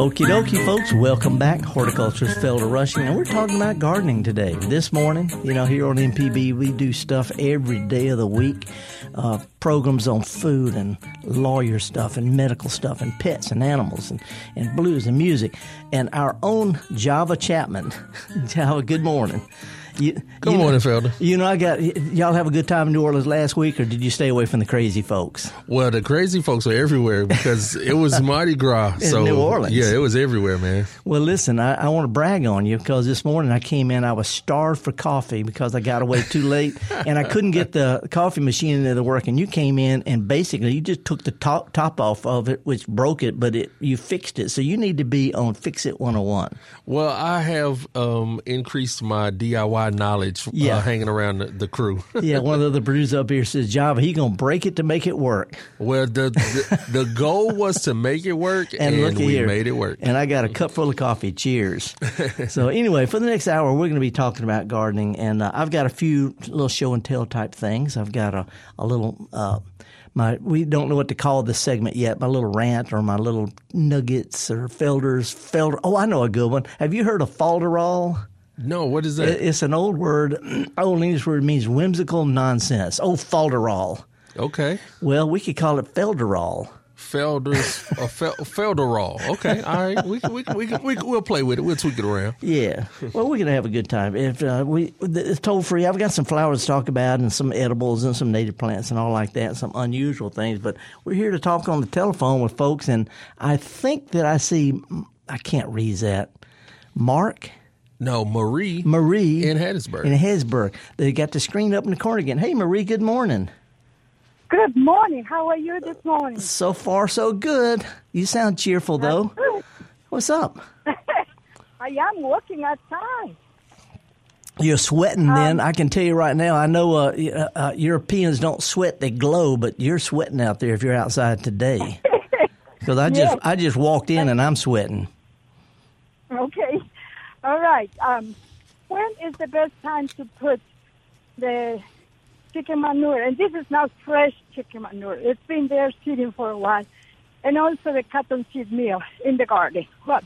Okie dokie, folks. Welcome back. Horticulturist Felder Rushing, and we're talking about gardening today. This morning, you know, here on MPB, we do stuff every day of the week. Uh, programs on food and lawyer stuff and medical stuff and pets and animals and, and blues and music. And our own Java Chapman. Java, good morning. You, Good you morning, know, Felder. You know, I got y'all have a good time in New Orleans last week, or did you stay away from the crazy folks? Well, the crazy folks are everywhere because it was Mardi Gras. in so New Orleans, yeah, it was everywhere, man. Well, listen, I, I want to brag on you because this morning I came in, I was starved for coffee because I got away too late, and I couldn't get the coffee machine into the work. And you came in, and basically you just took the top top off of it, which broke it, but it you fixed it. So you need to be on Fix It 101. Well, I have um, increased my DIY knowledge uh, yeah. Uh, hanging around the, the crew. yeah, one of the other producers up here says, Java, he going to break it to make it work. Well, the, the, the goal was to make it work, and, and look we here. made it work. And I got a cup full of coffee. Cheers. so, anyway, for the next hour, we're going to be talking about gardening, and uh, I've got a few little show and tell type things. I've got a, a little. Uh, my we don't know what to call this segment yet. My little rant or my little nuggets or Felder's Felder. Oh, I know a good one. Have you heard of Falderall? No, what is that? It's an old word, old English word means whimsical nonsense. Oh, falderall. Okay. Well, we could call it felderall. Felder's a fel, Felderall. Okay, all right. We we we we we'll play with it. We'll tweak it around. Yeah. Well, we're gonna have a good time. If uh, we it's toll free, I've got some flowers to talk about and some edibles and some native plants and all like that, some unusual things. But we're here to talk on the telephone with folks, and I think that I see. I can't read that. Mark. No, Marie. Marie in Hattiesburg. In Hattiesburg. They got the screen up in the corner again. Hey, Marie. Good morning. Good morning. How are you this morning? So far, so good. You sound cheerful, though. What's up? I am working outside. You're sweating, um, then. I can tell you right now. I know uh, uh, uh, Europeans don't sweat; they glow. But you're sweating out there if you're outside today. Because I just yes. I just walked in and I'm sweating. Okay. All right. Um, when is the best time to put the chicken manure? And this is now fresh chicken manure. It's been there sitting for a while. And also the cottonseed meal in the garden. What?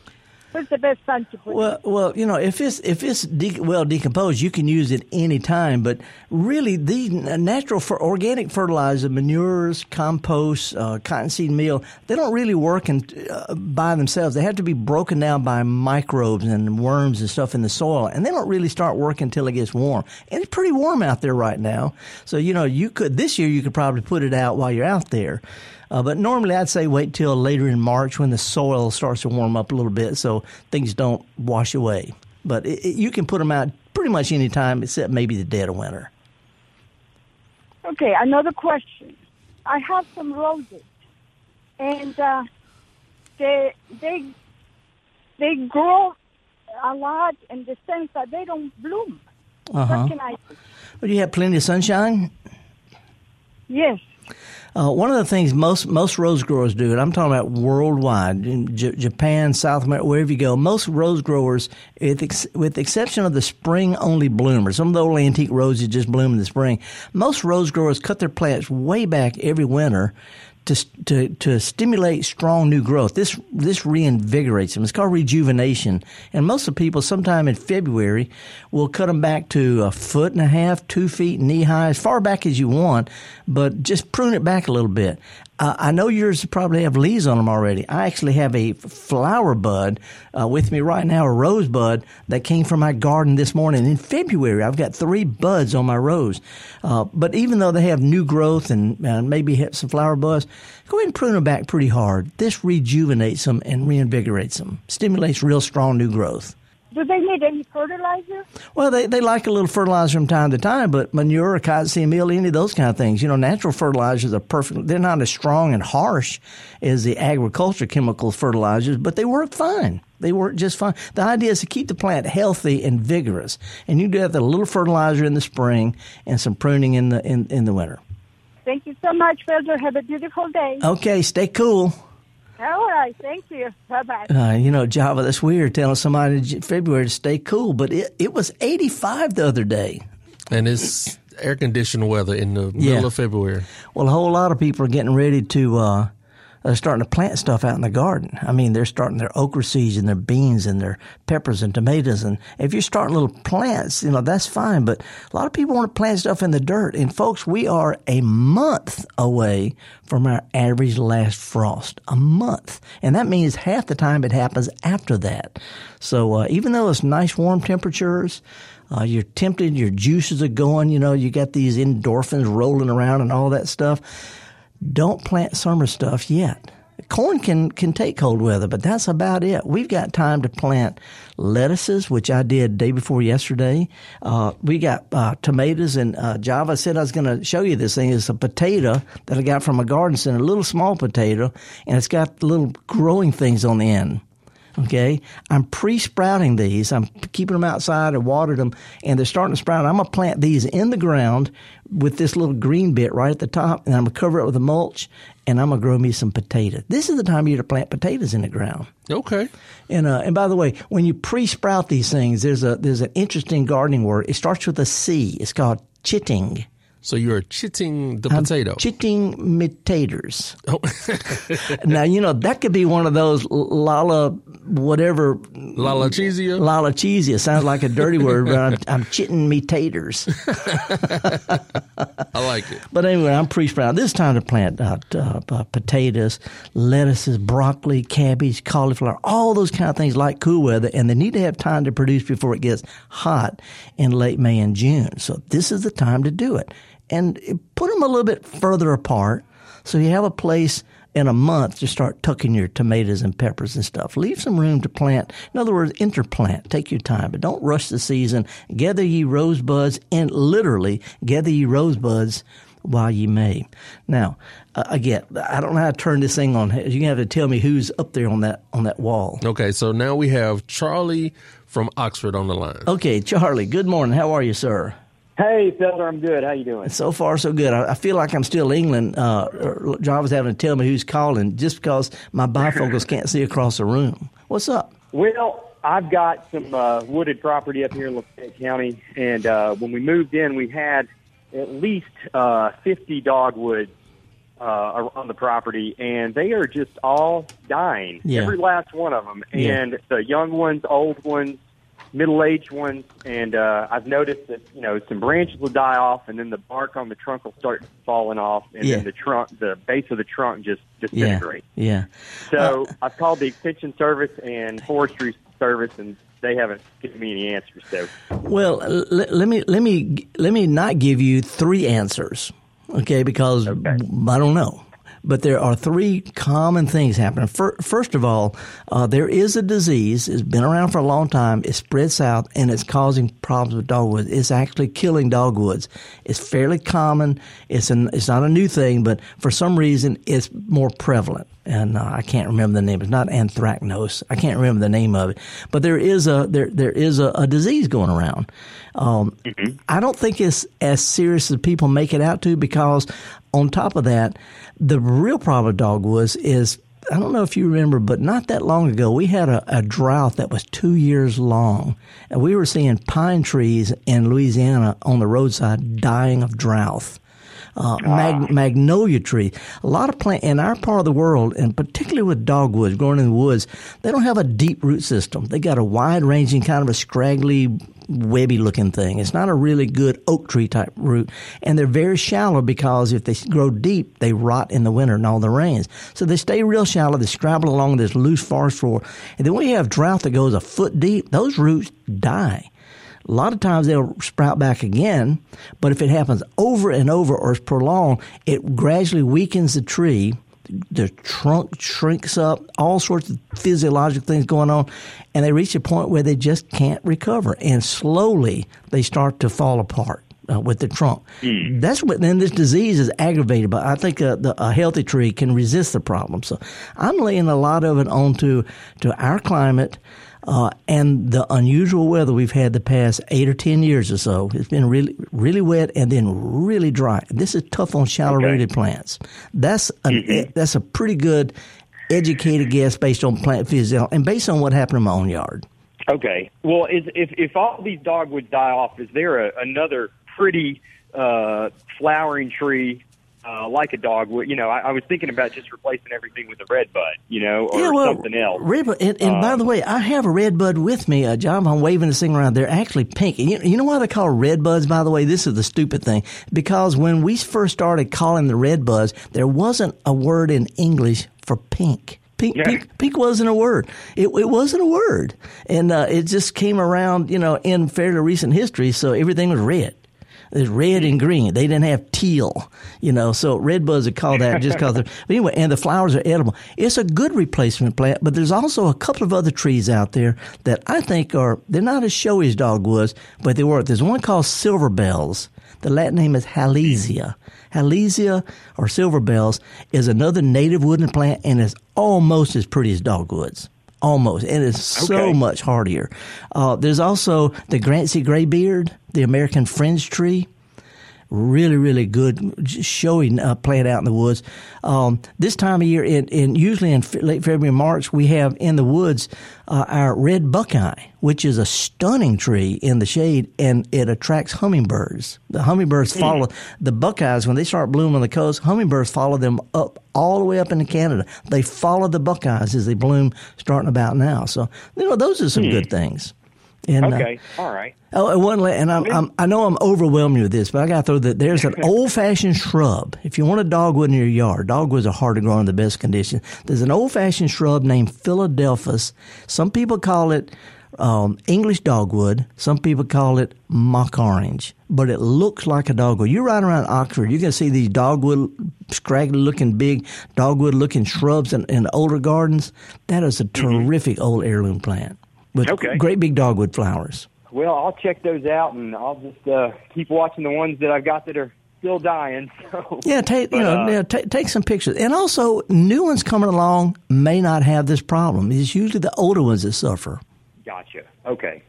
The best time to put well, it? Well, you know, if it's if it's de- well decomposed, you can use it any time. But really, the natural for organic fertilizer, manures, compost, uh, cottonseed meal, they don't really work in, uh, by themselves. They have to be broken down by microbes and worms and stuff in the soil, and they don't really start working until it gets warm. And it's pretty warm out there right now. So you know, you could this year you could probably put it out while you're out there. Uh, but normally, I'd say wait till later in March when the soil starts to warm up a little bit, so things don't wash away. But it, it, you can put them out pretty much any time except maybe the dead of winter. Okay, another question. I have some roses, and uh, they they they grow a lot in the sense that they don't bloom. Uh-huh. What can I do? Well, you have plenty of sunshine. Yes. Uh, one of the things most most rose growers do, and I'm talking about worldwide, J- Japan, South America, wherever you go, most rose growers, with, ex- with the exception of the spring only bloomers, some of the old antique roses just bloom in the spring. Most rose growers cut their plants way back every winter to, to, to stimulate strong new growth. This, this reinvigorates them. It's called rejuvenation. And most of the people, sometime in February, will cut them back to a foot and a half, two feet knee high, as far back as you want, but just prune it back a little bit. Uh, I know yours probably have leaves on them already. I actually have a flower bud uh, with me right now, a rose bud that came from my garden this morning in February. I've got three buds on my rose. Uh, but even though they have new growth and maybe some flower buds, go ahead and prune them back pretty hard. This rejuvenates them and reinvigorates them, stimulates real strong new growth. Do they need any fertilizer? Well, they, they like a little fertilizer from time to time, but manure, cottonseed meal, any of those kind of things. You know, natural fertilizers are perfect. They're not as strong and harsh as the agriculture chemical fertilizers, but they work fine. They work just fine. The idea is to keep the plant healthy and vigorous, and you do have a little fertilizer in the spring and some pruning in the in, in the winter. Thank you so much, Felder. Have a beautiful day. Okay, stay cool. All right. Thank you. Bye bye. Uh, you know, Java, that's weird telling somebody in February to stay cool, but it, it was 85 the other day. And it's air conditioned weather in the Yeah. middle of February. Well, a whole lot of people are getting ready to, uh, they're starting to plant stuff out in the garden. I mean, they're starting their okra seeds and their beans and their peppers and tomatoes. And if you're starting little plants, you know, that's fine. But a lot of people want to plant stuff in the dirt. And folks, we are a month away from our average last frost. A month. And that means half the time it happens after that. So, uh, even though it's nice warm temperatures, uh, you're tempted, your juices are going, you know, you got these endorphins rolling around and all that stuff. Don't plant summer stuff yet. Corn can, can take cold weather, but that's about it. We've got time to plant lettuces, which I did day before yesterday. Uh, we got uh, tomatoes, and uh, Java said I was going to show you this thing. It's a potato that I got from a garden center, a little small potato, and it's got little growing things on the end. Okay, I'm pre-sprouting these. I'm keeping them outside. I watered them, and they're starting to sprout. I'm gonna plant these in the ground with this little green bit right at the top, and I'm gonna cover it with a mulch, and I'm gonna grow me some potatoes. This is the time of year to plant potatoes in the ground. Okay. And uh, and by the way, when you pre-sprout these things, there's a there's an interesting gardening word. It starts with a C. It's called chitting. So you're chitting the I'm potato. Chitting mitators. Oh. now you know that could be one of those lala whatever Lala cheesia. lala cheesia. Sounds like a dirty word, but I'm, I'm chitting me taters. I like it. But anyway, I'm pre-sprouting. This time to plant uh, uh, uh, potatoes, lettuces, broccoli, cabbage, cauliflower, all those kind of things like cool weather, and they need to have time to produce before it gets hot in late May and June. So this is the time to do it, and put them a little bit further apart so you have a place in a month to start tucking your tomatoes and peppers and stuff. Leave some room to plant. In other words, interplant. Take your time, but don't rush the season. Gather ye rosebuds and literally gather ye rosebuds while ye may. Now, uh, again, I don't know how to turn this thing on. You're gonna have to tell me who's up there on that on that wall. Okay, so now we have Charlie from Oxford on the line. Okay, Charlie. Good morning. How are you, sir? Hey, Felder, I'm good. How you doing? So far, so good. I, I feel like I'm still England. Uh, John was having to tell me who's calling just because my bifocals can't see across the room. What's up? Well, I've got some uh, wooded property up here in Lafayette County, and uh, when we moved in, we had at least uh, 50 dogwoods uh, on the property, and they are just all dying. Yeah. Every last one of them, Yeah. and the young ones, old ones, middle-aged ones, and uh, I've noticed that you know some branches will die off, and then the bark on the trunk will start falling off, and Yeah. then the trunk, the base of the trunk, just Yeah, disintegrates. yeah. So I've called the extension service and forestry service, and they haven't given me any answers. So Well, l- let me let me let me not give you three answers, okay? Because I don't know, but there are three common things happening. First of all, uh, there is a disease. It's been around for a long time. It spreads south, and it's causing problems with dogwoods. It's actually killing dogwoods. It's fairly common. It's an it's not a new thing, but for some reason, it's more prevalent and uh, I can't remember the name. It's not anthracnose. I can't remember the name of it. But there is a there there is a, a disease going around. Um, I don't think it's as serious as people make it out to because on top of that, the real problem with dogwoods is. I don't know if you remember, but not that long ago, we had a, a drought that was two years long. And we were seeing pine trees in Louisiana on the roadside dying of drought uh, mag- magnolia tree. A lot of plant in our part of the world, and particularly with dogwoods growing in the woods, they don't have a deep root system. They got a wide ranging kind of a scraggly, webby looking thing. It's not a really good oak tree type root, and they're very shallow because if they grow deep, they rot in the winter and all the rains. So they stay real shallow. They scrabble along this loose forest floor, and then when you have drought that goes a foot deep, those roots die. A lot of times they'll sprout back again, but if it happens over and over or is prolonged, it gradually weakens the tree The trunk shrinks up, all sorts of physiological things going on, and they reach a point where they just can't recover, and slowly they start to fall apart. Uh, with the trunk, mm. that's what. Then this disease is aggravated, but I think a, the, a healthy tree can resist the problem. So I'm laying a lot of it onto to our climate, uh, and the unusual weather we've had the past eight or ten years or so. It's been really, really wet and then really dry. This is tough on shallow okay. rooted plants. That's an, mm-hmm. that's a pretty good educated guess based on plant physiology and based on what happened in my own yard. Okay. Well, is, if if all these dogwoods die off, is there a, another pretty uh, flowering tree uh, like a dogwood. You know, I, I was thinking about just replacing everything with a red bud, you know, or yeah, well, something else. Red bud, and, and uh, by the way, I have a red bud with me, uh, John. I'm waving this thing around. They're actually pink. You, you know why they call red buds? By the way, this is the stupid thing because when we first started calling the red buds, there wasn't a word in English for pink. Pink, yeah. pink, pink wasn't a word. It, it wasn't a word, and uh, it just came around, you know, in fairly recent history. So everything was red. There's red and mm. green. They didn't have teal, you know. So red buds are called that just because. But anyway, and the flowers are edible. It's a good replacement plant, but there's also a couple of other trees out there that I think are they're not as showy as dogwoods, but they work. There's one called silver bells. The Latin name is Halesia. Halesia or silver bells is another native woodland plant and is almost as pretty as dogwoods almost. It is so okay. much hardier. Uh, there's also the Grancy graybeard, the American fringe tree. Really, really good, showing uh, plant out in the woods. Um, this time of year, in, in usually in late February, March, we have in the woods uh, our red buckeye, which is a stunning tree in the shade, and it attracts hummingbirds. The hummingbirds mm. follow the buckeyes when they start blooming on the coast. Hummingbirds follow them up all the way up into Canada. They follow the buckeyes as they bloom, starting about now. So you know those are some mm. good things. And, uh, okay, uh, all right. Oh, and one, and I'm, I'm, i know I'm overwhelming you with this, but I got to throw that there's an old fashioned shrub. If you want a dogwood in your yard, dogwoods are hard to grow in the best condition. There's an old fashioned shrub named Philadelphus. Some people call it um, English dogwood. Some people call it mock orange, but it looks like a dogwood. You ride around Oxford, You can see these dogwood, scraggly looking, big dogwood looking shrubs in, in older gardens. That is a mm-hmm. terrific mm-hmm. old heirloom plant with okay. great big dogwood flowers. Well, I'll check those out, and I'll just uh, keep watching the ones that I've got that are still dying. So, yeah, take but, you know, uh, yeah, take, take some pictures, and also new ones coming along may not have this problem. It's usually the older ones that suffer. Gotcha. Okay.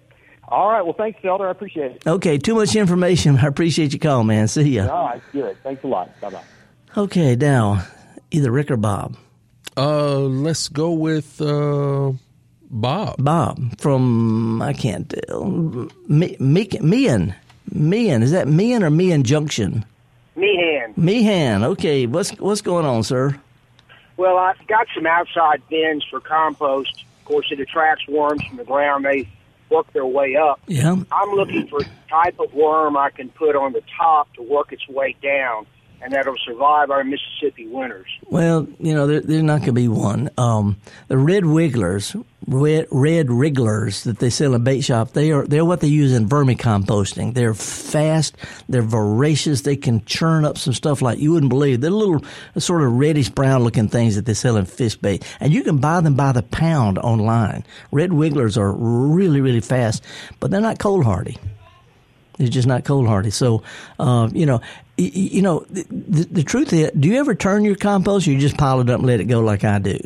All right. Well, thanks, Felder. I appreciate it. Okay. Too much information. I appreciate your call, man. See ya. All right. Good. Thanks a lot. Bye bye. Okay. Now, either Rick or Bob. Uh, let's go with uh, Bob. Bob from I can't uh, tell. Me, me, Meehan. Meehan. Is that Meehan or Meehan Junction? Meehan. Meehan. Okay. What's what's going on, sir? Well, I've got some outside bins for compost. Of course, it attracts worms from the ground. They work their way up. Yeah. I'm looking for a type of worm I can put on the top to work its way down and that'll survive our Mississippi winters. Well, you know, there, there's not going to be one. Um, the red wigglers, red, red wrigglers that they sell in bait shop, they are they're what they use in vermicomposting. They're fast, they're voracious, they can churn up some stuff like you wouldn't believe. They're little sort of reddish brown looking things that they sell in fish bait, and you can buy them by the pound online. Red wigglers are really really fast, but they're not cold hardy. They're just not cold hardy. So, uh, you know, you know, the, the, the, truth is, do you ever turn your compost or you just pile it up and let it go like I do?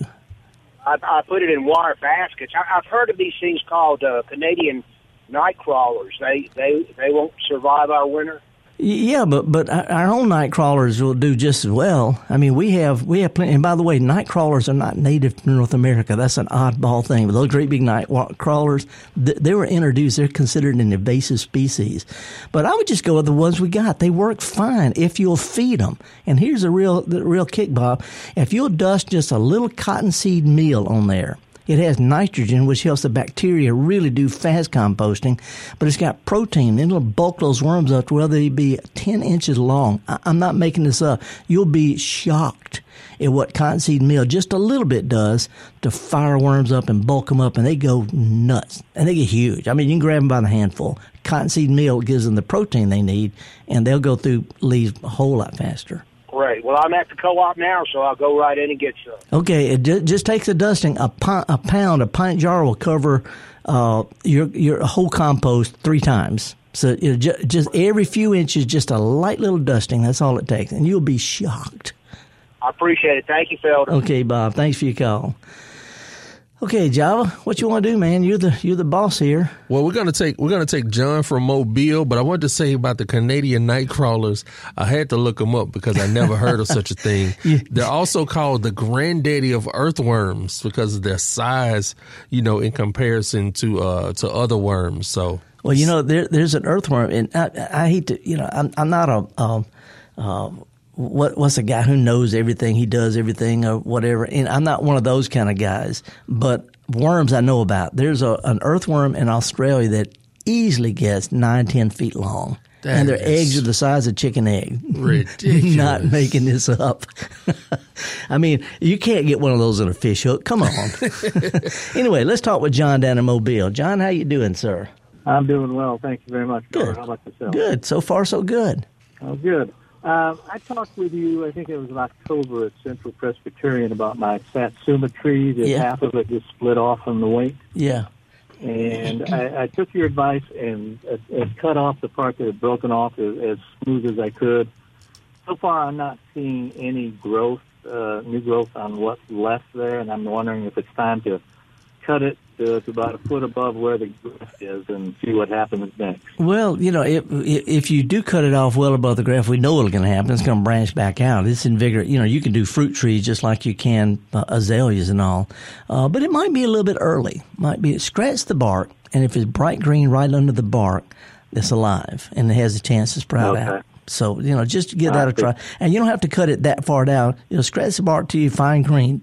I, I put it in wire baskets. I, I've heard of these things called uh, Canadian night crawlers. They they they won't survive our winter. Yeah, but but our own night crawlers will do just as well. I mean, we have we have plenty. And by the way, night crawlers are not native to North America. That's an oddball thing. But those great big night crawlers, they were introduced. They're considered an invasive species. But I would just go with the ones we got. They work fine if you'll feed them. And here's a real the real kick, Bob. If you'll dust just a little cottonseed meal on there it has nitrogen, which helps the bacteria really do fast composting, but it's got protein. It'll bulk those worms up to where they be 10 inches long. I- I'm not making this up. You'll be shocked at what cottonseed meal just a little bit does to fire worms up and bulk them up, and they go nuts. And they get huge. I mean, you can grab them by the handful. Cottonseed meal gives them the protein they need, and they'll go through leaves a whole lot faster. Right. Well, I'm at the co-op now, so I'll go right in and get some. Okay, it ju- just takes a dusting. A, pi- a pound, a pint jar will cover uh, your your whole compost three times. So you ju- just every few inches, just a light little dusting. That's all it takes, and you'll be shocked. I appreciate it. Thank you, Felder. Okay, Bob. Thanks for your call. Okay, Java, what you want to do, man? You're the you're the boss here. Well, we're gonna take we're gonna take John from Mobile, but I wanted to say about the Canadian night crawlers. I had to look them up because I never heard of such a thing. They're also called the granddaddy of earthworms because of their size, you know, in comparison to uh to other worms. So Well, you know, there, there's an earthworm, and I, I hate to, you know, I'm, I'm not a, um, uh, what, what's a guy who knows everything, he does everything or whatever, and I'm not one of those kind of guys. But worms I know about. There's a, an earthworm in Australia that easily gets nine, ten feet long. That and their eggs are the size of chicken egg. ridiculous. Not making this up. I mean, you can't get one of those in a fish hook. Come on. anyway, let's talk with John down in Mobile. John, how you doing, sir? I'm doing well. Thank you very much. Good. How about yourself? Good. So far, so good. Oh, good. Um, I talked with you, I think it was in October at Central Presbyterian about my satsuma tree that Yeah. half of it just split off from the weight. Yeah. And I, I took your advice and, uh, and cut off the part that had broken off as, as smooth as I could. So far, I'm not seeing any growth, uh, new growth on what's left there, and I'm wondering if it's time to cut it to, about a foot above where the graft is and see what happens next. Well, you know, if if you do cut it off well above the graft, we know what's going to happen. It's going to branch back out. It's invigorate. You know, you can do fruit trees just like you can uh, azaleas and all, uh, but it might be a little bit early. Might be scratch the bark, and if it's bright green right under the bark, it's alive and it has a chance to sprout Okay. out. So you know, just give that a try, and you don't have to cut it that far down. You know, scratch the bark till you find green,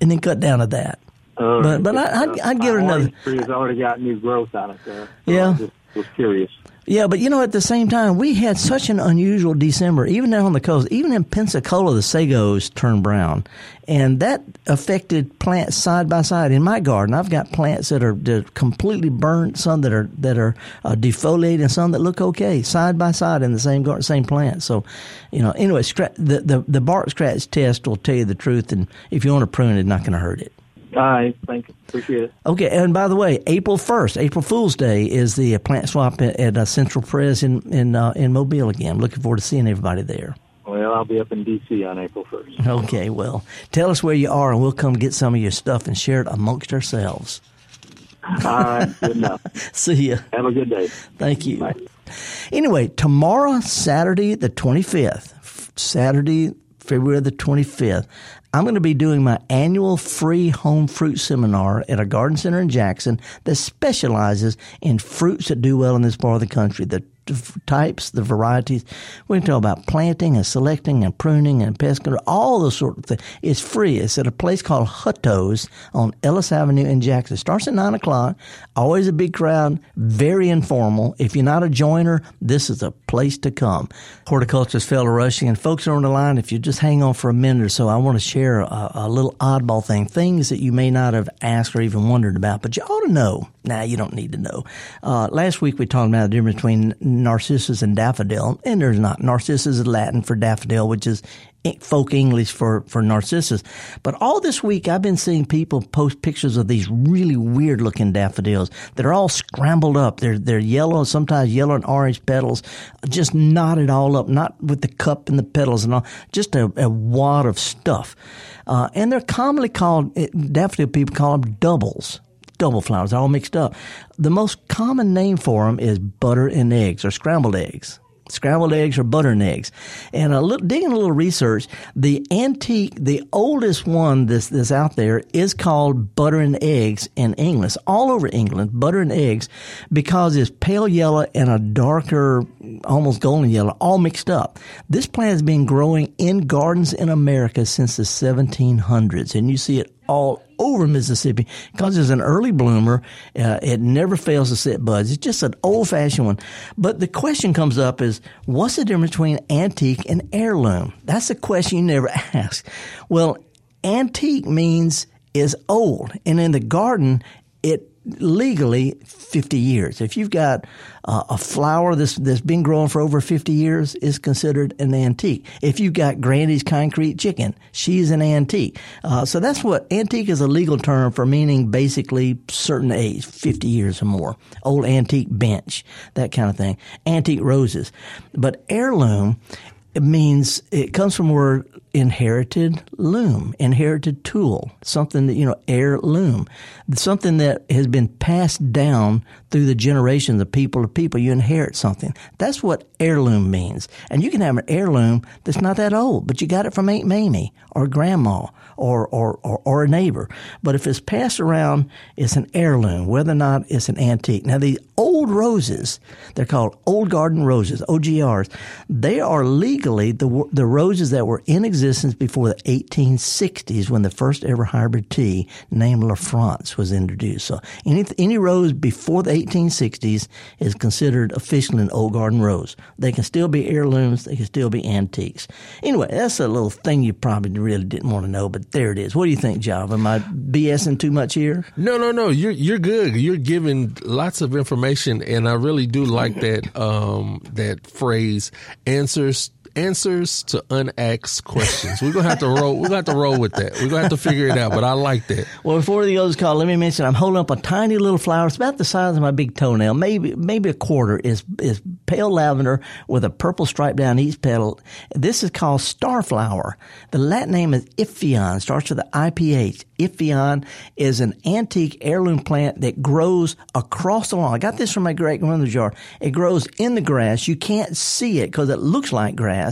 and then cut down to that. All But- but I- I'd- I'd give it another- tree has already got new growth on it there. So Yeah. I just was curious. Yeah, but you know, at the same time, we had such an unusual December, even down on the coast, even in Pensacola, the sagos turned brown. And that affected plants side by side. In my garden, I've got plants that are, that are completely burnt, some that are, that are uh, defoliated, and some that look okay, side by side in the same garden, same plant. So, you know, anyway, the, the, the bark scratch test will tell you the truth. And if you want to prune it, it's not going to hurt it. All right. Thank you. Appreciate it. Okay, and by the way, April first, April Fool's Day, is the uh, plant swap at, at uh, Central Pres in in uh, in Mobile again. Looking forward to seeing everybody there. Well, I'll be up in D.C. on April 1st. Okay, well, tell us where you are, and we'll come get some of your stuff and share it amongst ourselves. All right. Good enough. See you. Have a good day. Thank you. Bye. Anyway, tomorrow, Saturday the 25th, Saturday, February the 25th, I'm going to be doing my annual free home fruit seminar at a garden center in Jackson that specializes in fruits that do well in this part of the country. The types, the varieties. To talk about planting and selecting and pruning and pest control, all those sort of things. It's free. It's at a place called Hutto's on Ellis Avenue in Jackson. Starts at 9 o'clock. Always a big crowd. Very informal. If you're not a joiner, this is a place to come. Horticulturist Felder Rushing and folks are on the line. If you just hang on for a minute or so, I want to share a, a little oddball thing, things that you may not have asked or even wondered about, but you ought to know. Now, you don't need to know. Uh, last week we talked about the difference between narcissus and daffodil, and there's not. Narcissus is Latin for daffodil, which is folk English for, for narcissus. But all this week I've been seeing people post pictures of these really weird looking daffodils that are all scrambled up. They're, they're yellow, sometimes yellow and orange petals, just knotted all up, not with the cup and the petals and all, just a, a wad of stuff. Uh, and they're commonly called, daffodil people call them doubles double flowers, all mixed up. The most common name for them is butter and eggs or scrambled eggs. Scrambled eggs or butter and eggs. And a little, digging a little research, the antique, the oldest one that's, that's out there is called butter and eggs in England. It's all over England, butter and eggs, because it's pale yellow and a darker, almost golden yellow, all mixed up. This plant has been growing in gardens in America since the 1700s, and you see it all over Mississippi because it's an early bloomer. Uh, it never fails to set buds. It's just an old fashioned one. But the question comes up is what's the difference between antique and heirloom? That's a question you never ask. Well, antique means is old, and in the garden, it legally 50 years. If you've got uh, a flower that's, that's been growing for over 50 years, is considered an antique. If you've got Granny's concrete chicken, she's an antique. Uh, so that's what antique is a legal term for meaning basically certain age, 50 years or more. Old antique bench, that kind of thing. Antique roses. But heirloom, it means it comes from word inherited loom, inherited tool, something that, you know, heirloom, something that has been passed down through the generations of people to people. You inherit something. That's what heirloom means. And you can have an heirloom that's not that old, but you got it from Aunt Mamie or grandma or, or, or, or a neighbor. But if it's passed around, it's an heirloom, whether or not it's an antique. Now, the old roses, they're called old garden roses, OGRs. They are legally the, the roses that were in existence before the 1860s when the first ever hybrid tea named La France was introduced. So any, any rose before the 1860s is considered officially an old garden rose. They can still be heirlooms. They can still be antiques. Anyway, that's a little thing you probably really didn't want to know, but there it is. What do you think, Java? Am I BSing too much here? No, no, no. You're you're good. You're giving lots of information, and I really do like that um, that phrase. Answers answers to unasked questions. We're gonna have to roll. We're gonna have to roll with that. We're gonna have to figure it out. But I like that. Well, before the others call, let me mention I'm holding up a tiny little flower. It's about the size of my big toenail, maybe maybe a quarter. is is pale lavender with a purple stripe down each petal. This is called starflower. The Latin name is Ipheion. Starts with the IPH. Ipheion is an antique heirloom plant that grows across the lawn. I got this from my great grandmother's yard. It grows in the grass. You can't see it because it looks like grass,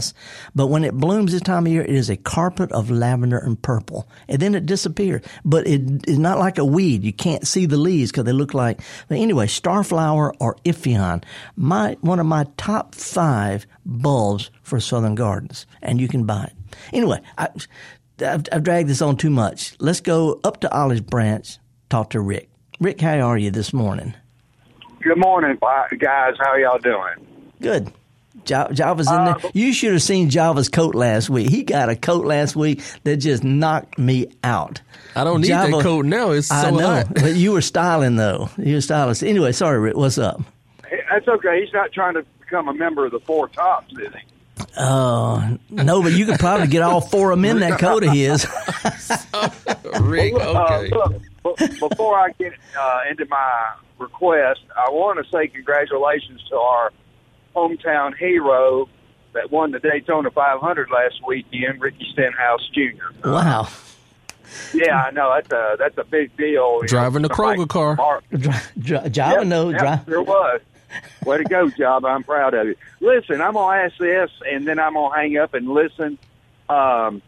but when it blooms this time of year, it is a carpet of lavender and purple, and then it disappears. But it is not like a weed. You can't see the leaves because they look like. But anyway, starflower or Ipheion, my one of my top five bulbs for southern gardens, and you can buy it. Anyway, I, I've, I've dragged this on too much. Let's go up to Olive Branch, talk to Rick. Rick, how are you this morning? Good morning, guys. How y'all doing? Good. Java's in there. Uh, you should have seen Java's coat last week. He got a coat last week that just knocked me out. I don't need Java, that coat now. It's so I know, hot. but you were styling though. You were styling. Anyway, sorry, Rick. What's up? That's okay. He's not trying to become a member of the Four Tops, is he? Uh, no, but you could probably get all four of them in that coat of his. Rick, okay. Uh, look, before I get uh, into my request, I want to say congratulations to our hometown hero that won the Daytona 500 last weekend, Ricky Stenhouse Jr. Wow. Yeah, I know that's a that's a big deal. Driving know, the Kroger car. Java, yep, no, yep, there was. Way to go, Job. I'm proud of you. Listen, I'm gonna ask this, and then I'm gonna hang up and listen. Um,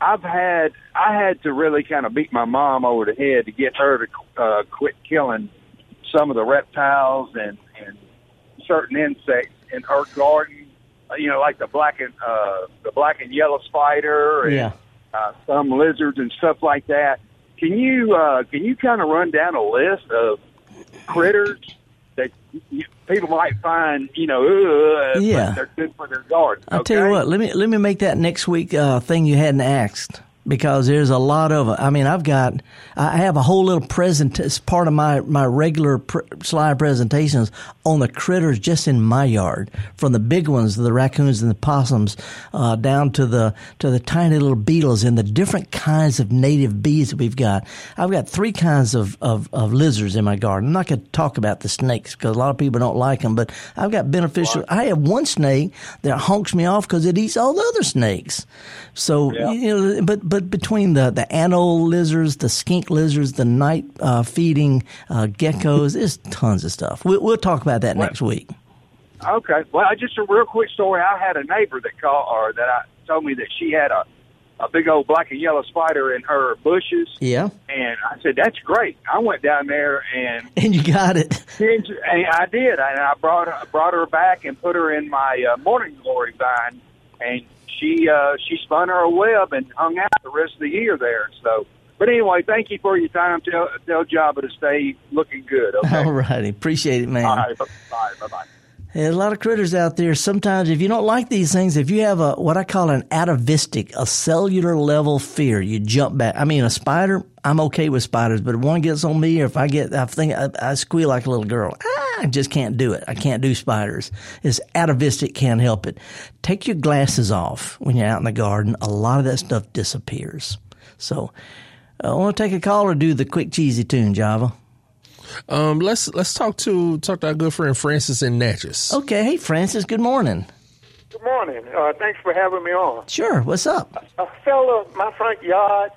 I've had I had to really kind of beat my mom over the head to get her to uh, quit killing some of the reptiles and and certain insects in her garden. Uh, you know, like the black and uh, the black and yellow spider, and yeah. uh, some lizards and stuff like that. Can you uh, can you kind of run down a list of critters that you, people might find, you know, uh, yeah. they're good for their garden. I'll tell you what. Let me let me make that next week uh, thing you hadn't asked because there's a lot of. I mean, I've got, I have a whole little present. It's part of my my regular pr- slide presentations on the critters just in my yard, from the big ones, the raccoons and the possums, uh, down to the to the tiny little beetles and the different kinds of native bees that we've got. I've got three kinds of of, of lizards in my garden. I'm not going to talk about the snakes because a lot of people don't like them, but I've got beneficial. I have one snake that honks me off because it eats all the other snakes. So yeah. you know, but but but between the the anole lizards, the skink lizards, the night uh, feeding uh, geckos, there's tons of stuff. We, will talk about that well, next week. Okay. Well, just a real quick story. I had a neighbor that called or that I told me that she had a a big old black and yellow spider in her bushes. Yeah. And I said, that's great. I went down there and and you got it. And I did, and I brought her, brought her back and put her in my uh, morning glory vine, and she uh, she spun her a web and hung out the rest of the year there. So, but anyway, thank you for your time. Tell tell Java to stay looking good. Okay. All righty, appreciate it, man. All right, bye bye. There's a lot of critters out there. Sometimes, if you don't like these things, if you have a what I call an atavistic, a cellular level fear, you jump back. I mean, a spider, I'm okay with spiders, but if one gets on me, or if I get, I think I, I squeal like a little girl. Ah, I just can't do it. I can't do spiders. This atavistic can't help it. Take your glasses off when you're out in the garden. A lot of that stuff disappears. So, I want to take a call or do the quick cheesy tune, Java. Um, let's let's talk to talk to our good friend Francis in Natchez. Okay, hey Francis, good morning. Good morning. Uh, thanks for having me on. Sure, what's up? A fella, my front yard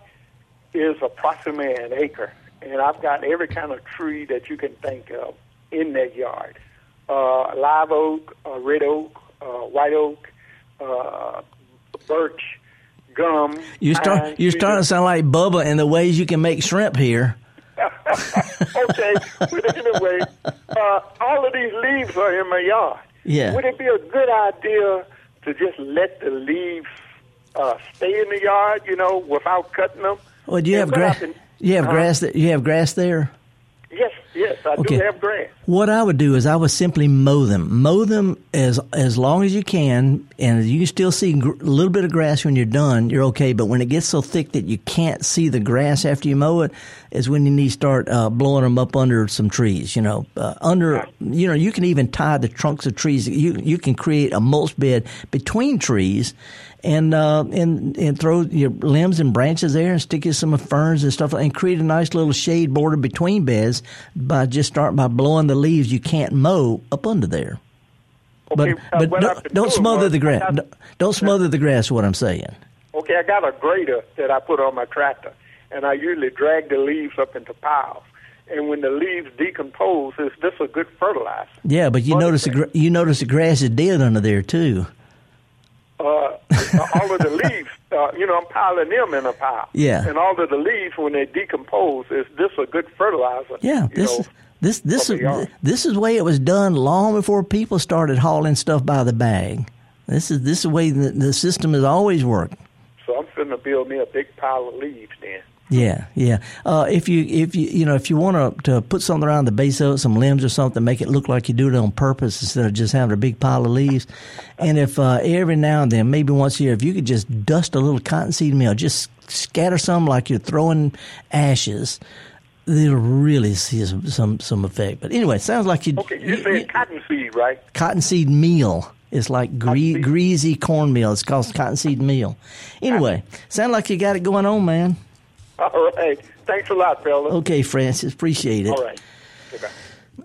is approximately an acre, and I've got every kind of tree that you can think of in that yard. Uh, live oak, uh, red oak, uh, white oak, uh, birch, gum. You start you're starting to sound like Bubba in the ways you can make shrimp here. okay, but anyway, uh, all of these leaves are in my yard. Yeah. Would it be a good idea to just let the leaves uh, stay in the yard, you know, without cutting them? Well, do you And have grass? You have grass. That, you have grass there. Yes, yes, I Okay. do have grass. What I would do is I would simply mow them. Mow them as as long as you can, and you can still see gr- a little bit of grass when you're done. You're okay, but when it gets so thick that you can't see the grass after you mow it, is when you need to start uh, blowing them up under some trees. You know, uh, under you know you can even tie the trunks of trees. You you can create a mulch bed between trees. And uh, and and throw your limbs and branches there, and stick you some ferns and stuff, and create a nice little shade border between beds by just start by blowing the leaves you can't mow up under there. Okay, but uh, but don't, don't smother the grass. got- Don't- smother the grass. What I'm saying. Okay, I got a grater that I put on my tractor, and I usually drag the leaves up into piles. And when the leaves decompose, is this a good fertilizer? Yeah, but you notice the you notice the grass is dead under there too. Uh, all of the leaves, uh, you know, I'm piling them in a pile. Yeah. And all of the leaves, when they decompose, is this a good fertilizer? Yeah, this know? this this is the this is the way it was done long before people started hauling stuff by the bag. This is this is the way the, the system has always worked. So I'm finna build me a big pile of leaves then. Yeah, yeah. Uh, if you if you you know if you want to to put something around the base of it, some limbs or something, make it look like you do it on purpose instead of just having a big pile of leaves. And if uh, every now and then, maybe once a year, if you could just dust a little cottonseed meal, just scatter some like you're throwing ashes, it'll really see some some, some effect. But anyway, it sounds like you. Okay, you said cottonseed, right? cottonseed meal. It's like gre- greasy cornmeal. It's called cottonseed meal. Anyway, sound like you got it going on, man. All right. Thanks a lot, fella. Okay, Francis, appreciate it. All right. Goodbye.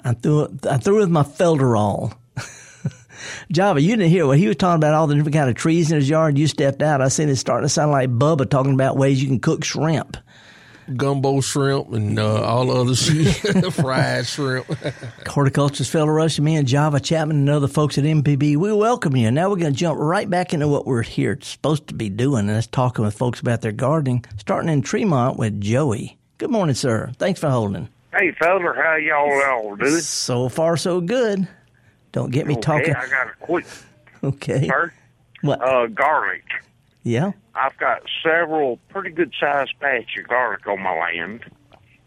I threw I threw it with my Felderall. Java, you didn't hear what he was talking about all the different kind of trees in his yard. You stepped out. I seen it starting to sound like Bubba talking about ways you can cook shrimp. Gumbo shrimp and uh, all other shit, fried shrimp. Horticulturist Felder Rush, me and Java Chapman and other folks at MPB, we welcome you. Now we're going to jump right back into what we're here supposed to be doing, and that's talking with folks about their gardening, starting in Tremont with Joey. Good morning, sir. Thanks for holding. Hey, fella, how y'all all doing? So far, so good. Don't get me okay, talking. I got a quick Okay. part. What? Uh, garlic. Yeah. I've got several pretty good sized patch of garlic on my land,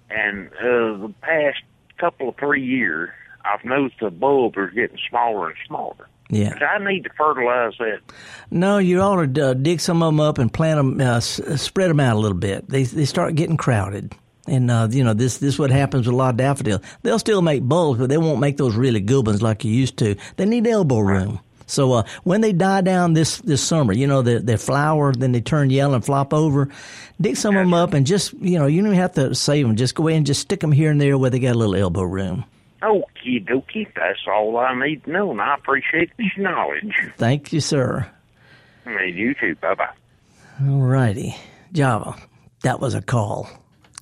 and uh, the past couple of three years, I've noticed the bulbs are getting smaller and smaller. Yeah. I need to fertilize that. No, you ought to uh, dig some of them up and plant them, uh, s- spread them out a little bit. They they start getting crowded, and uh, you know this this is what happens with a lot of daffodils. They'll still make bulbs, but they won't make those really good ones like you used to. They need elbow room. So uh, when they die down this this summer, you know they they flower, then they turn yellow and flop over. Dig some of them up and just you know you don't even have to save them. Just go ahead and just stick them here and there where they got a little elbow room. Okie dokie, that's all I need to know, and I appreciate this knowledge. Thank you, sir. And you too. Bye bye. All righty, Java. That was a call.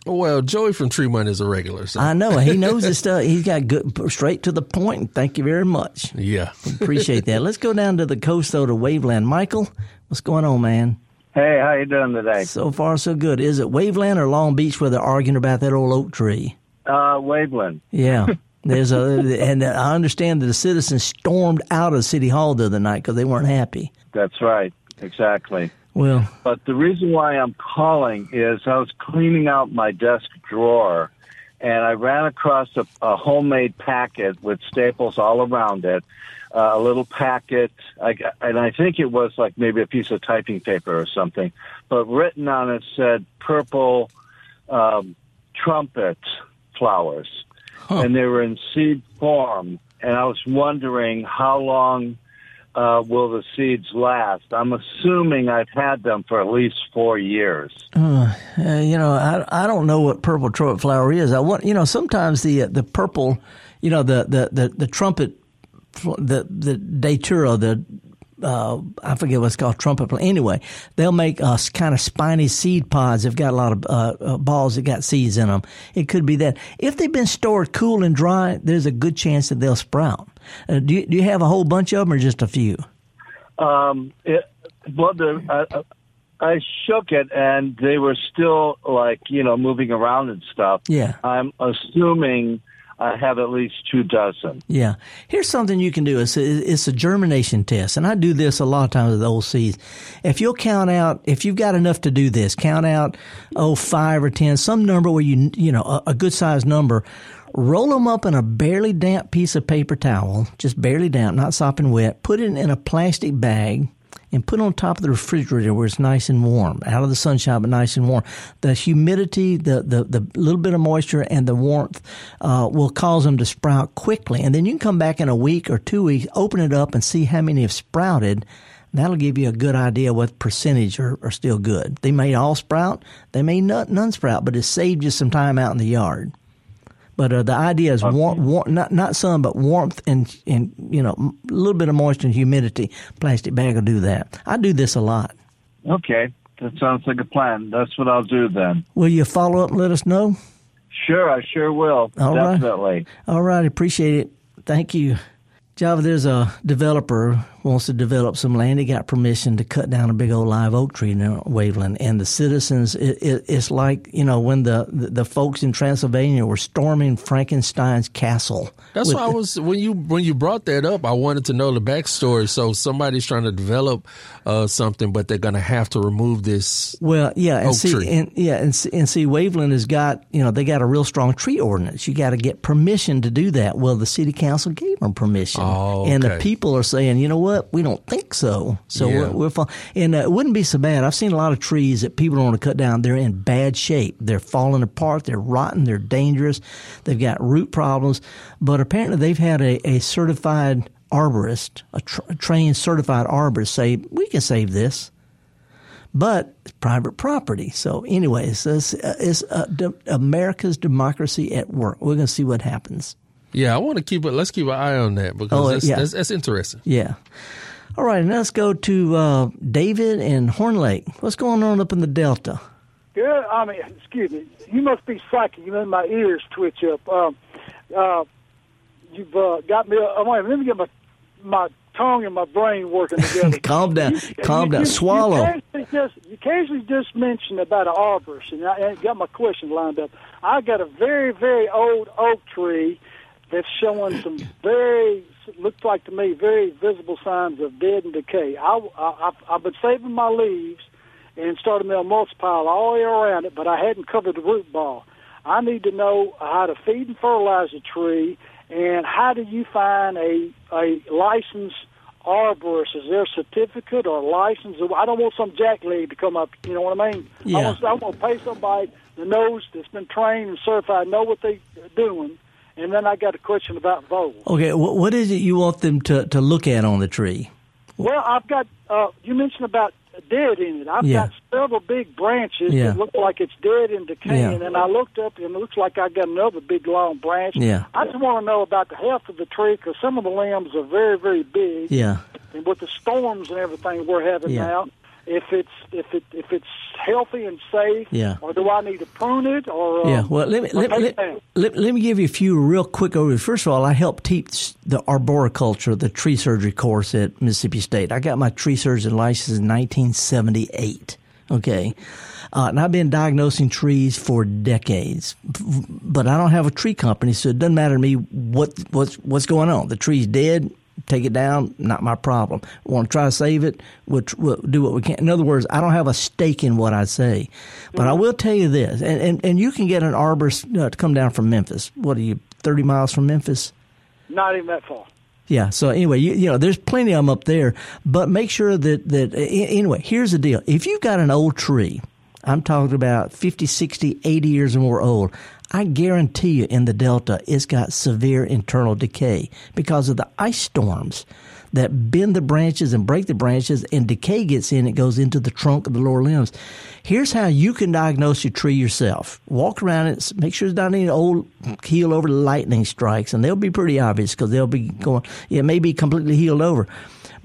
Well, Joey from Tremont is a regular. So. I know he knows his stuff. He's got good, straight to the point. Thank you very much. Yeah, appreciate that. Let's go down to the coast though to Waveland. Michael, what's going on, man? Hey, how you doing today? So far, so good. Is it Waveland or Long Beach where they're arguing about that old oak tree? Uh, Waveland. Yeah. There's a, and I understand that the citizens stormed out of City Hall the other night because they weren't happy. That's right. Exactly. Well, But the reason why I'm calling is I was cleaning out my desk drawer and I ran across a, a homemade packet with staples all around it uh, a little packet, I, and I think it was like maybe a piece of typing paper or something, but written on it said purple um, trumpet flowers, and they were in seed form. And I was wondering how long uh, will the seeds last? I'm assuming I've had them for at least four years. Uh, uh, you know, I I don't know what purple trumpet flower is. I want you know sometimes the uh, the purple, you know the the the, the trumpet, the the datura the. Uh, I forget what's called trumpet. Anyway, they'll make uh, kind of spiny seed pods. They've got a lot of uh, balls that got seeds in them. It could be that if they've been stored cool and dry, there's a good chance that they'll sprout. Uh, do you, do you have a whole bunch of them or just a few? Um, it, well, the, I, I shook it, and they were still like you know moving around and stuff. Yeah. I'm assuming I have at least two dozen. Yeah. Here's something you can do. It's a, it's a germination test. And I do this a lot of times with old seeds. If you'll count out, if you've got enough to do this, count out, oh, five or 10, some number where you, you know, a, a good sized number, roll them up in a barely damp piece of paper towel, just barely damp, not sopping wet, put it in a plastic bag, and put it on top of the refrigerator where it's nice and warm, out of the sunshine, but nice and warm. The humidity, the, the, the little bit of moisture, and the warmth uh, will cause them to sprout quickly. And then you can come back in a week or two weeks, open it up, and see how many have sprouted. That'll give you a good idea what percentage are, are still good. They may all sprout, they may not none sprout, but it saved you some time out in the yard. But uh, the idea is warm, warm, not not sun, but warmth and and you know a little bit of moisture and humidity. Plastic bag will do that. I do this a lot. Okay, that sounds like a plan. That's what I'll do then. Will you follow up and let us know? Sure, I sure will. All right. Definitely. All right, appreciate it. Thank you. Java, there's a developer wants to develop some land. He got permission to cut down a big old live oak tree in Waveland, and the citizens. It, it, it's like you know when the, the, the folks in Transylvania were storming Frankenstein's castle. That's why I was when you when you brought that up. I wanted to know the backstory. So somebody's trying to develop uh, something, but they're going to have to remove this. Well, yeah, and see, tree. and yeah, and, and see, Waveland has got you know they got a real strong tree ordinance. You got to get permission to do that. Well, the city council gave them permission, Oh, and the people are saying, you know what, we don't think so. So Yeah. we're, we're. And uh, it wouldn't be so bad. I've seen a lot of trees that people don't want to cut down. They're in bad shape. They're falling apart. They're rotten. They're dangerous. They've got root problems. But apparently, they've had a, a certified arborist, a, tr- a trained certified arborist, say we can save this but it's private property. So, anyways, it's, it's uh, de- America's democracy at work. We're going to see what happens. Yeah, I want to keep it. Let's keep an eye on that because Oh, that's, yeah. that's, that's interesting. Yeah. All right, and let's go to uh, David and Horn Lake. What's going on up in the Delta? Yeah, I mean, excuse me. You must be psychic. You made my ears twitch up. Um, uh, you've uh, got me. Uh, wait, let me get my my tongue and my brain working together. Calm down. You- Calm you- down. you- Swallow. You occasionally just, you occasionally just mentioned about an arborist, and I, I got my question lined up. I got a very, very old oak tree that's showing some very looks like to me very visible signs of dead and decay. I, I, I've, I've been saving my leaves and a mulch pile all the way around it, but I hadn't covered the root ball. I need to know how to feed and fertilize a tree, and how do you find a a licensed arborist? Is there a certificate or license? I don't want some jackleg to come up. You know what I mean? I Yeah. want, I want to pay somebody that knows that's been trained and certified, know what they're doing. And then I got a question about voles. Okay, what, what is it you want them to, to look at on the tree? Well, I've got. Uh, you mentioned about dead in it. I've Yeah. got several big branches Yeah. that look like it's dead and decaying, Yeah. and I looked up and it looks like I got another big long branch. Yeah. I just want to know about the health of the tree because some of the limbs are very, very big. Yeah. And with the storms and everything we're having Yeah. now, if it's if it if it's healthy and safe, Yeah. or do I need to prune it or uh, Yeah, well, let me let, let, let, let me give you a few real quick overviews. First of all, I helped teach the arboriculture, the tree surgery course at Mississippi State. I got my tree surgeon license in 1978. Okay. Uh, and I've been diagnosing trees for decades, but I don't have a tree company, so it doesn't matter to me what what's what's going on. The tree's dead, take it down, not my problem. Want to try to save it, we'll, tr- we'll do what we can. In other words, I don't have a stake in what I say, but I will tell you this, and, and, and you can get an arborist uh, to come down from Memphis. What are you, 30 miles from Memphis? Not even that far. Yeah. So anyway, you, you know, there's plenty of them up there, but make sure that, that, anyway, here's the deal. If you've got an old tree, I'm talking about 50, 60, 80 years or more old, I guarantee you in the Delta, it's got severe internal decay because of the ice storms that bend the branches and break the branches and decay gets in, it goes into the trunk of the lower limbs. Here's how you can diagnose your tree yourself. Walk around it, make sure it's not any old heel over lightning strikes, and they'll be pretty obvious because they'll be going, it may be completely healed over.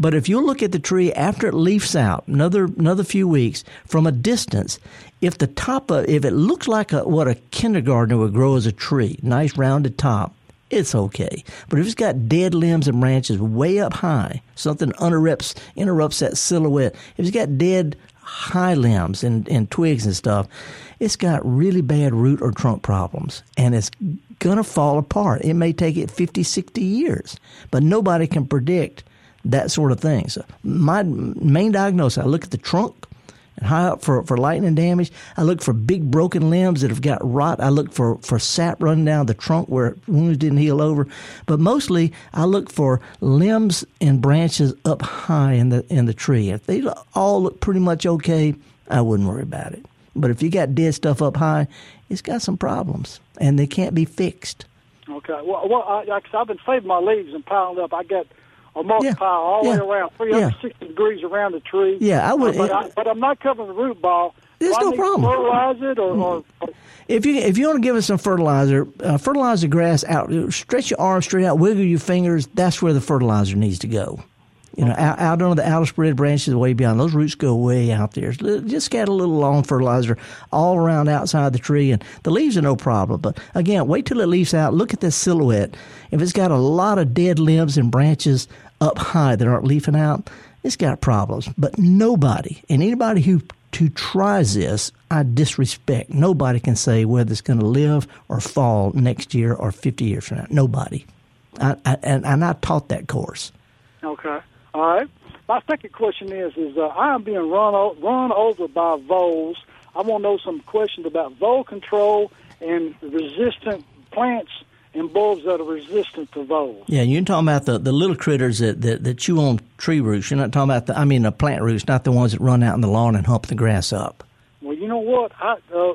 But if you look at the tree after it leaves out, another another few weeks from a distance, if the top of if it looks like a, what a kindergartner would grow as a tree, nice rounded top, it's okay. But if it's got dead limbs and branches way up high, something interrupts interrupts that silhouette. If it's got dead high limbs and, and twigs and stuff, it's got really bad root or trunk problems, and it's gonna fall apart. It may take it 50, 60 years, but nobody can predict that sort of thing. So my main diagnosis, I look at the trunk and high up for, for lightning damage. I look for big broken limbs that have got rot. I look for, for sap running down the trunk where wounds didn't heal over. But mostly I look for limbs and branches up high in the in the tree. If they all look pretty much okay, I wouldn't worry about it. But if you got dead stuff up high, it's got some problems and they can't be fixed. Okay. Well, well I, I've been saving my leaves and piling up. I got a mulch yeah. pile all the yeah. way around, 360 yeah. degrees around the tree. Yeah, I would. Uh, but, I, but I'm not covering the root ball. There's no problem. Fertilize it or, or, if you if you want to give it some fertilizer, uh, fertilize the grass out. Stretch your arms straight out, wiggle your fingers. That's where the fertilizer needs to go. You know, out, out under the outer spread branches, way beyond those roots go way out there. Just get a little lawn fertilizer all around outside the tree, and the leaves are no problem. But again, wait till it leaves out. Look at this silhouette. If it's got a lot of dead limbs and branches up high that aren't leafing out, it's got problems. But nobody, and anybody who who tries this, I disrespect. Nobody can say whether it's going to live or fall next year or 50 years from now. Nobody. I, I, and, and I taught that course. Okay. All right. My second question is: is uh, I am being run o- run over by voles. I want to know some questions about vole control and resistant plants and bulbs that are resistant to voles. Yeah, you're talking about the, the little critters that, that, that chew on tree roots. You're not talking about the I mean the plant roots, not the ones that run out in the lawn and hump the grass up. Well, you know what? I uh,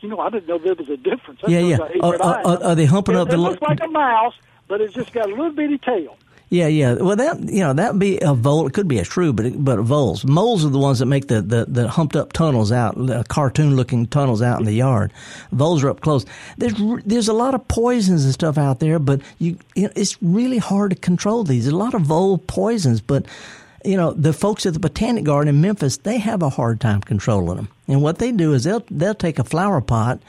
you know I didn't know there was a difference. That's yeah, yeah. Are, are, are, are, they humping it, up the? It looks like a mouse, but it's just got a little bitty tail. Yeah, yeah. Well, that you know that be a vole. It could be a shrew, but but voles. Moles are the ones that make the, the, the humped up tunnels out, cartoon looking tunnels out in the yard. Voles are up close. There's there's a lot of poisons and stuff out there, but you, you know, it's really hard to control these. There's a lot of vole poisons, but you know the folks at the Botanic Garden in Memphis they have a hard time controlling them. And what they do is they'll they'll take a flower pot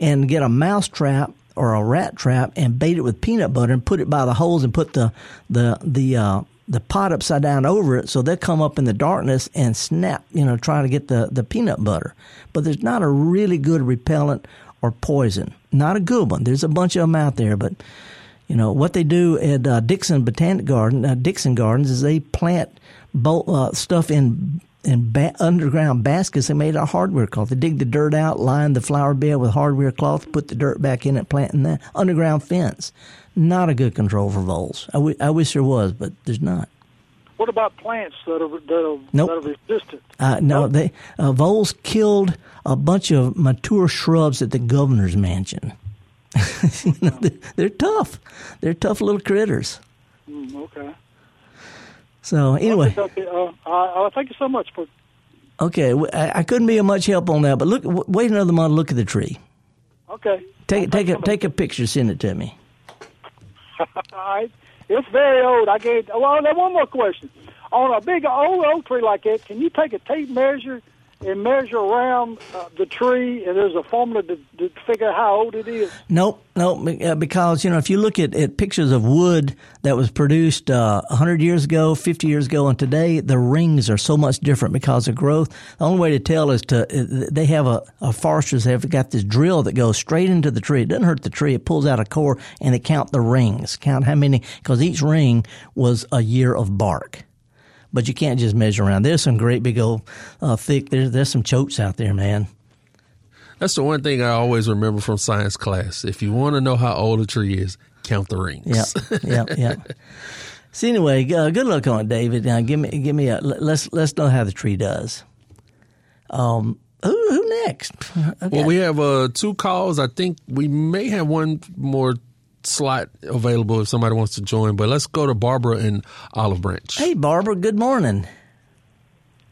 and get a mouse trap or a rat trap and bait it with peanut butter and put it by the holes and put the the the uh, the pot upside down over it so they'll come up in the darkness and snap, you know, trying to get the, the peanut butter. But there's not a really good repellent or poison. Not a good one. There's a bunch of them out there, but you know what they do at uh, Dixon Botanic Garden, uh, Dixon Gardens, is they plant bo- uh, stuff in in ba- underground baskets they made out of hardware cloth. They dig the dirt out, line the flower bed with hardware cloth, put the dirt back in it, planting that underground fence. Not a good control for voles. I, w- I wish there was, but there's not. What about plants that are that are, nope. that are resistant? Uh, no, nope. they uh, voles killed a bunch of mature shrubs at the governor's mansion. you know, they're, they're, tough. They're tough little critters. Mm, okay. So anyway, okay, uh, uh, thank you so much for. Okay, I, couldn't be of much help on that, but look, wait another month. Look at the tree. Okay. Take take a take a picture. Send it to me. All right. It's very old. I gave. Well, one more question. On a big old oak tree like that, can you take a tape measure and measure around uh, the tree, and there's a formula to, to, figure how old it is? Nope, nope. Uh, because you know, if you look at, at pictures of wood that was produced uh, 100 years ago, 50 years ago, and today, the rings are so much different because of growth. The only way to tell is to uh, they have a, a foresters have got this drill that goes straight into the tree. It doesn't hurt the tree. It pulls out a core and they count the rings, count how many, because each ring was a year of bark but you can't just measure around. There's some great big old uh, thick. There's there's some chokes out there, man. That's the one thing I always remember from science class. If you want to know how old a tree is, count the rings. Yep, yep, yep. So anyway, uh, good luck on it, David. Now give me give me a let's let's know how the tree does. Um, who, who next? Okay. Well, we have uh, two calls. I think we may have one more slot available if somebody wants to join. But let's go to Barbara in Olive Branch. Hey, Barbara. Good morning.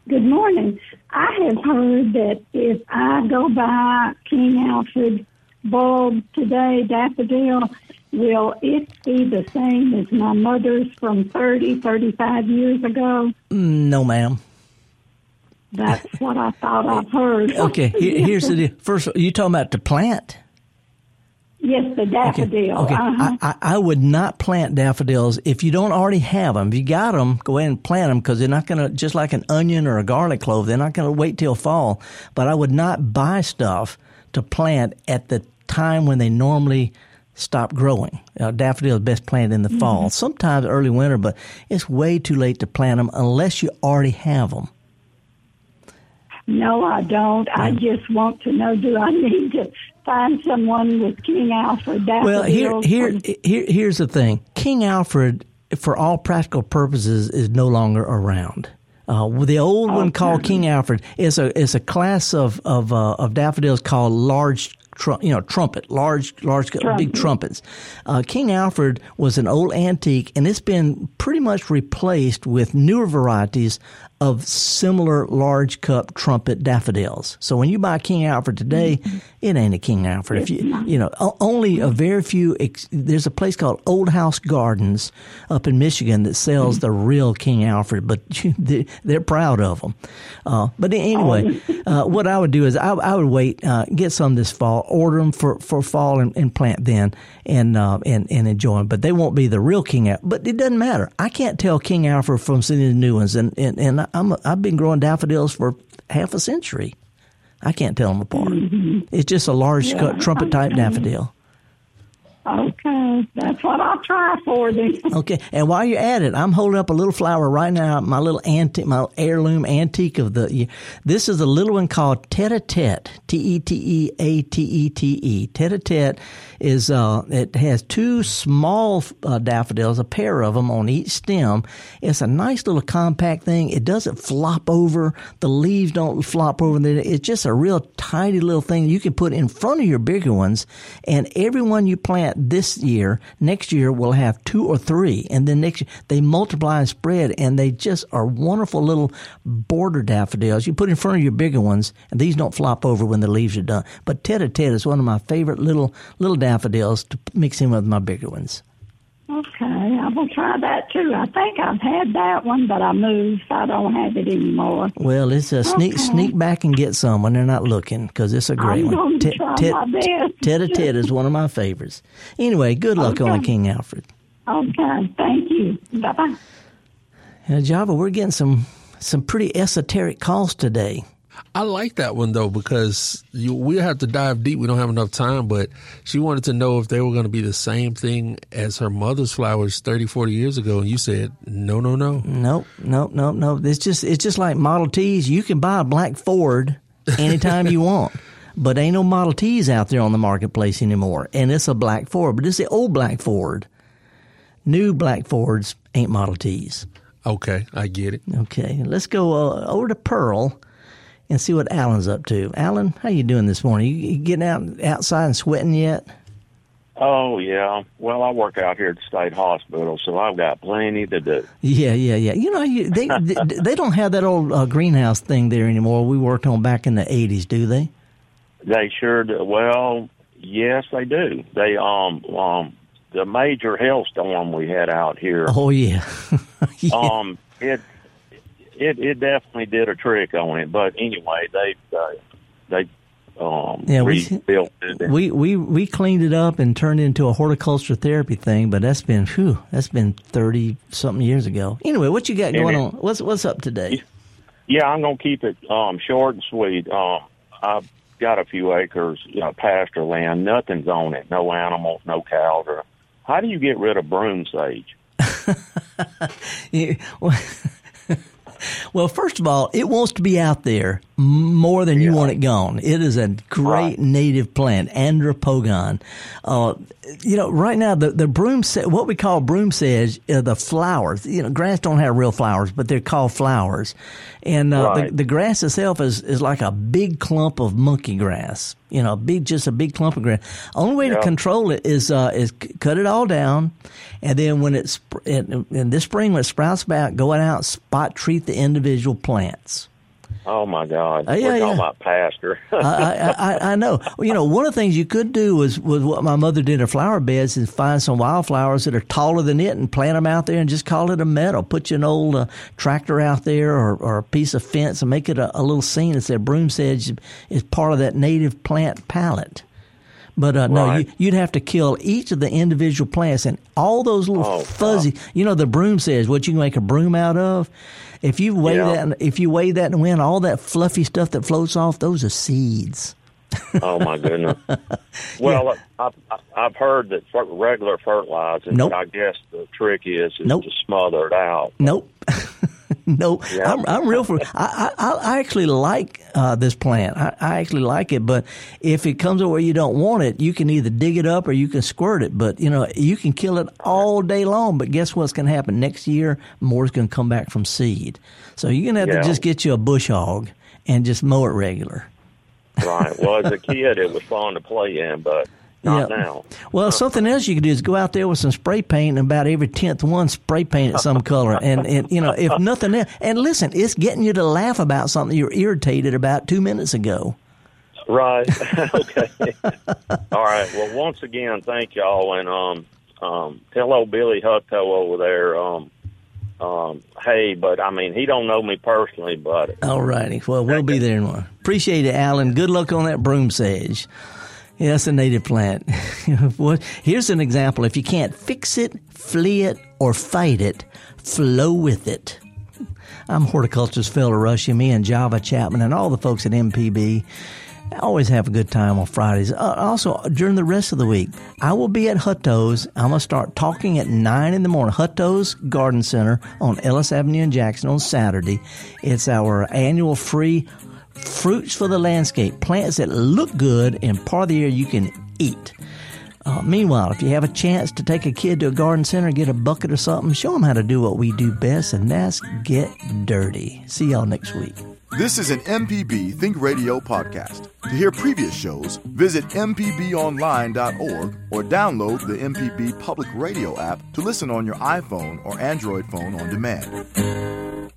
Good morning. I have heard that if I go by King Alfred bulb today, daffodil, will it be the same as my mother's from 30, 35 years ago? Mm, no, ma'am. That's what I thought I've heard. Okay, here's the deal. First, you talking about the plant? Yes, the daffodil. Okay, Uh-huh. I, I, I would not plant daffodils if you don't already have them. If you got them, go ahead and plant them because they're not going to, just like an onion or a garlic clove, they're not going to wait till fall. But I would not buy stuff to plant at the time when they normally stop growing. Uh, daffodil is best planted in the fall, sometimes early winter, but it's way too late to plant them unless you already have them. No, I don't. I just want to know: Do I need to find someone with King Alfred? Well, here, here, here, here's the thing: King Alfred, for all practical purposes, is no longer around. Uh, the old one called King Alfred is a is a class of of uh, of daffodils called large. Tru- you know, trumpet, large, large, big trumpets. Uh, King Alfred was an old antique, and it's been pretty much replaced with newer varieties of similar large cup trumpet daffodils. So when you buy King Alfred today, it ain't a King Alfred. If you you know only a very few. Ex- there's a place called Old House Gardens up in Michigan that sells the real King Alfred, but they're proud of them. Uh, but anyway, uh, what I would do is I, I would wait, uh, get some this fall, order them for, for fall and, and plant then, and uh, and and enjoy them. But they won't be the real King Alfred. But it doesn't matter. I can't tell King Alfred from some of the new ones, and and, and I'm a, I've been growing daffodils for half a century. I can't tell them apart. Mm-hmm. It's just a large Yeah, trumpet type okay. daffodil. Okay, that's what I'll try for then. Okay, and while you're at it, I'm holding up a little flower right now, my little antique, my heirloom antique of the. This is a little one called Tete a Tete, T E T E A T E T E. Tete a Tete is uh, it has two small uh, daffodils, a pair of them on each stem. It's a nice little compact thing. It doesn't flop over. The leaves don't flop over. It's just a real tidy little thing you can put in front of your bigger ones, and every one you plant this year, next year will have two or three, and then next year they multiply and spread, and they just are wonderful little border daffodils. You put in front of your bigger ones, and these don't flop over when the leaves are done. But tete a tete is one of my favorite little little daffodils to mix in with my bigger ones. Okay, I will try that too. I think I've had that one, but I moved, so I don't have it anymore. Well, it's a sneak Okay. sneak back and get some when they're not looking because it's a great I'm one. going to try my best. Tete a tete is one of my favorites. Anyway, good luck on Okay. the King Alfred. Okay, thank you. Bye bye. Java, we're getting some some pretty esoteric calls today. I like that one though because you, we have to dive deep. We don't have enough time, but she wanted to know if they were going to be the same thing as her mother's flowers 30, 40 years ago. And you said, no, no, no. Nope, nope, nope, nope. It's just it's just like Model Ts. You can buy a black Ford anytime you want. But ain't no Model Ts out there on the marketplace anymore. And it's a black Ford, but it's the old black Ford. New black Fords ain't Model Ts. Okay, I get it. Okay, let's go uh, over to Pearl and see what Alan's up to. Alan, how you doing this morning? You, you getting out outside and sweating yet? Oh yeah. Well, I work out here at the state hospital, so I've got plenty to do. Yeah, yeah, yeah. You know, you, they they they don't have that old uh, greenhouse thing there anymore. We worked on back in the '80s, do they? They sure do. Well, yes, they do. They um um the major hailstorm we had out here. Oh yeah. Yeah. Um, it it it definitely did a trick on it. But anyway, they uh, they um Yeah, we- rebuilt it. We we we cleaned it up and turned it into a horticulture therapy thing, but that's been whew, that's been thirty something years ago. Anyway, what you got going it- on? What's what's up today? Yeah, I'm gonna keep it um short and sweet. Um, I've got a few acres, you know, pasture land. Nothing's on it. No animals, no cows. Or how do you get rid of broom sage? Yeah, well, well, first of all, it wants to be out there, more than you want it gone. It is a great Right. native plant, Andropogon. Uh, you know, right now the the broom se- what we call broom sedge, uh, the flowers. You know, grass don't have real flowers, but they're called flowers, and uh, Right. the, the grass itself is is like a big clump of monkey grass. You know, big just a big clump of grass. Only way to control it is uh, is c- cut it all down, and then when it's in, in this spring when it sprouts back, go out and spot treat the individual plants. Oh my God! Uh, yeah, We're talking yeah. about pasture. I, I, I, I know. Well, you know, one of the things you could do was, was what my mother did in her flower beds is find some wildflowers that are taller than it and plant them out there and just call it a meadow. Put you an old uh, tractor out there or, or a piece of fence and make it a, a little scene that said broom sedge is part of that native plant palette. But uh, no, Right. you, you'd have to kill each of the individual plants and all those little Oh, fuzzy. You know, the broom sedge, what you can make a broom out of. If you weigh Yeah. that, if you weigh that in the wind, all that fluffy stuff that floats off, those are seeds. oh my goodness! Well, I've I've heard that regular fertilizer. Nope. I guess the trick is is Nope. to smother it out. Nope. no, Yeah. I'm, I'm real for. I, I, I actually like uh, this plant. I, I actually like it, but if it comes where you don't want it, you can either dig it up or you can squirt it. But you know, you can kill it all day long. But guess what's going to happen next year? More's going to come back from seed. So you're going to have Yeah. to just get you a bush hog and just mow it regular. Right. Well, as a kid, it was fun to play in, but not Yeah. now. Well, something else you could do is go out there with some spray paint and about every tenth one spray paint it some color. And, and you know, if nothing else, and listen, it's getting you to laugh about something you were irritated about two minutes ago. Right. okay. All right. Well, once again, thank y'all, and um, um, tell old Billy Hutto over there, um, um, hey, but I mean, he don't know me personally, but All righty. Well, we'll be there tomorrow. Appreciate it, Alan. Good luck on that broom sedge. Yeah, that's a native plant. Here's an example. If you can't fix it, flee it, or fight it, flow with it. I'm horticulturist Felder Rushing, me and Java Chapman, and all the folks at MPB. I always have a good time on Fridays. Uh, also, during the rest of the week, I will be at Hutto's. I'm going to start talking at 9 in the morning. Hutto's Garden Center on Ellis Avenue in Jackson on Saturday. It's our annual free fruits for the landscape, plants that look good and part of the year you can eat. Uh, meanwhile, if you have a chance to take a kid to a garden center, get a bucket or something, show them how to do what we do best, and that's get dirty. See y'all next week. This is an MPB Think Radio podcast. To hear previous shows, visit MPBOnline.org or download the MPB Public Radio app to listen on your iPhone or Android phone on demand.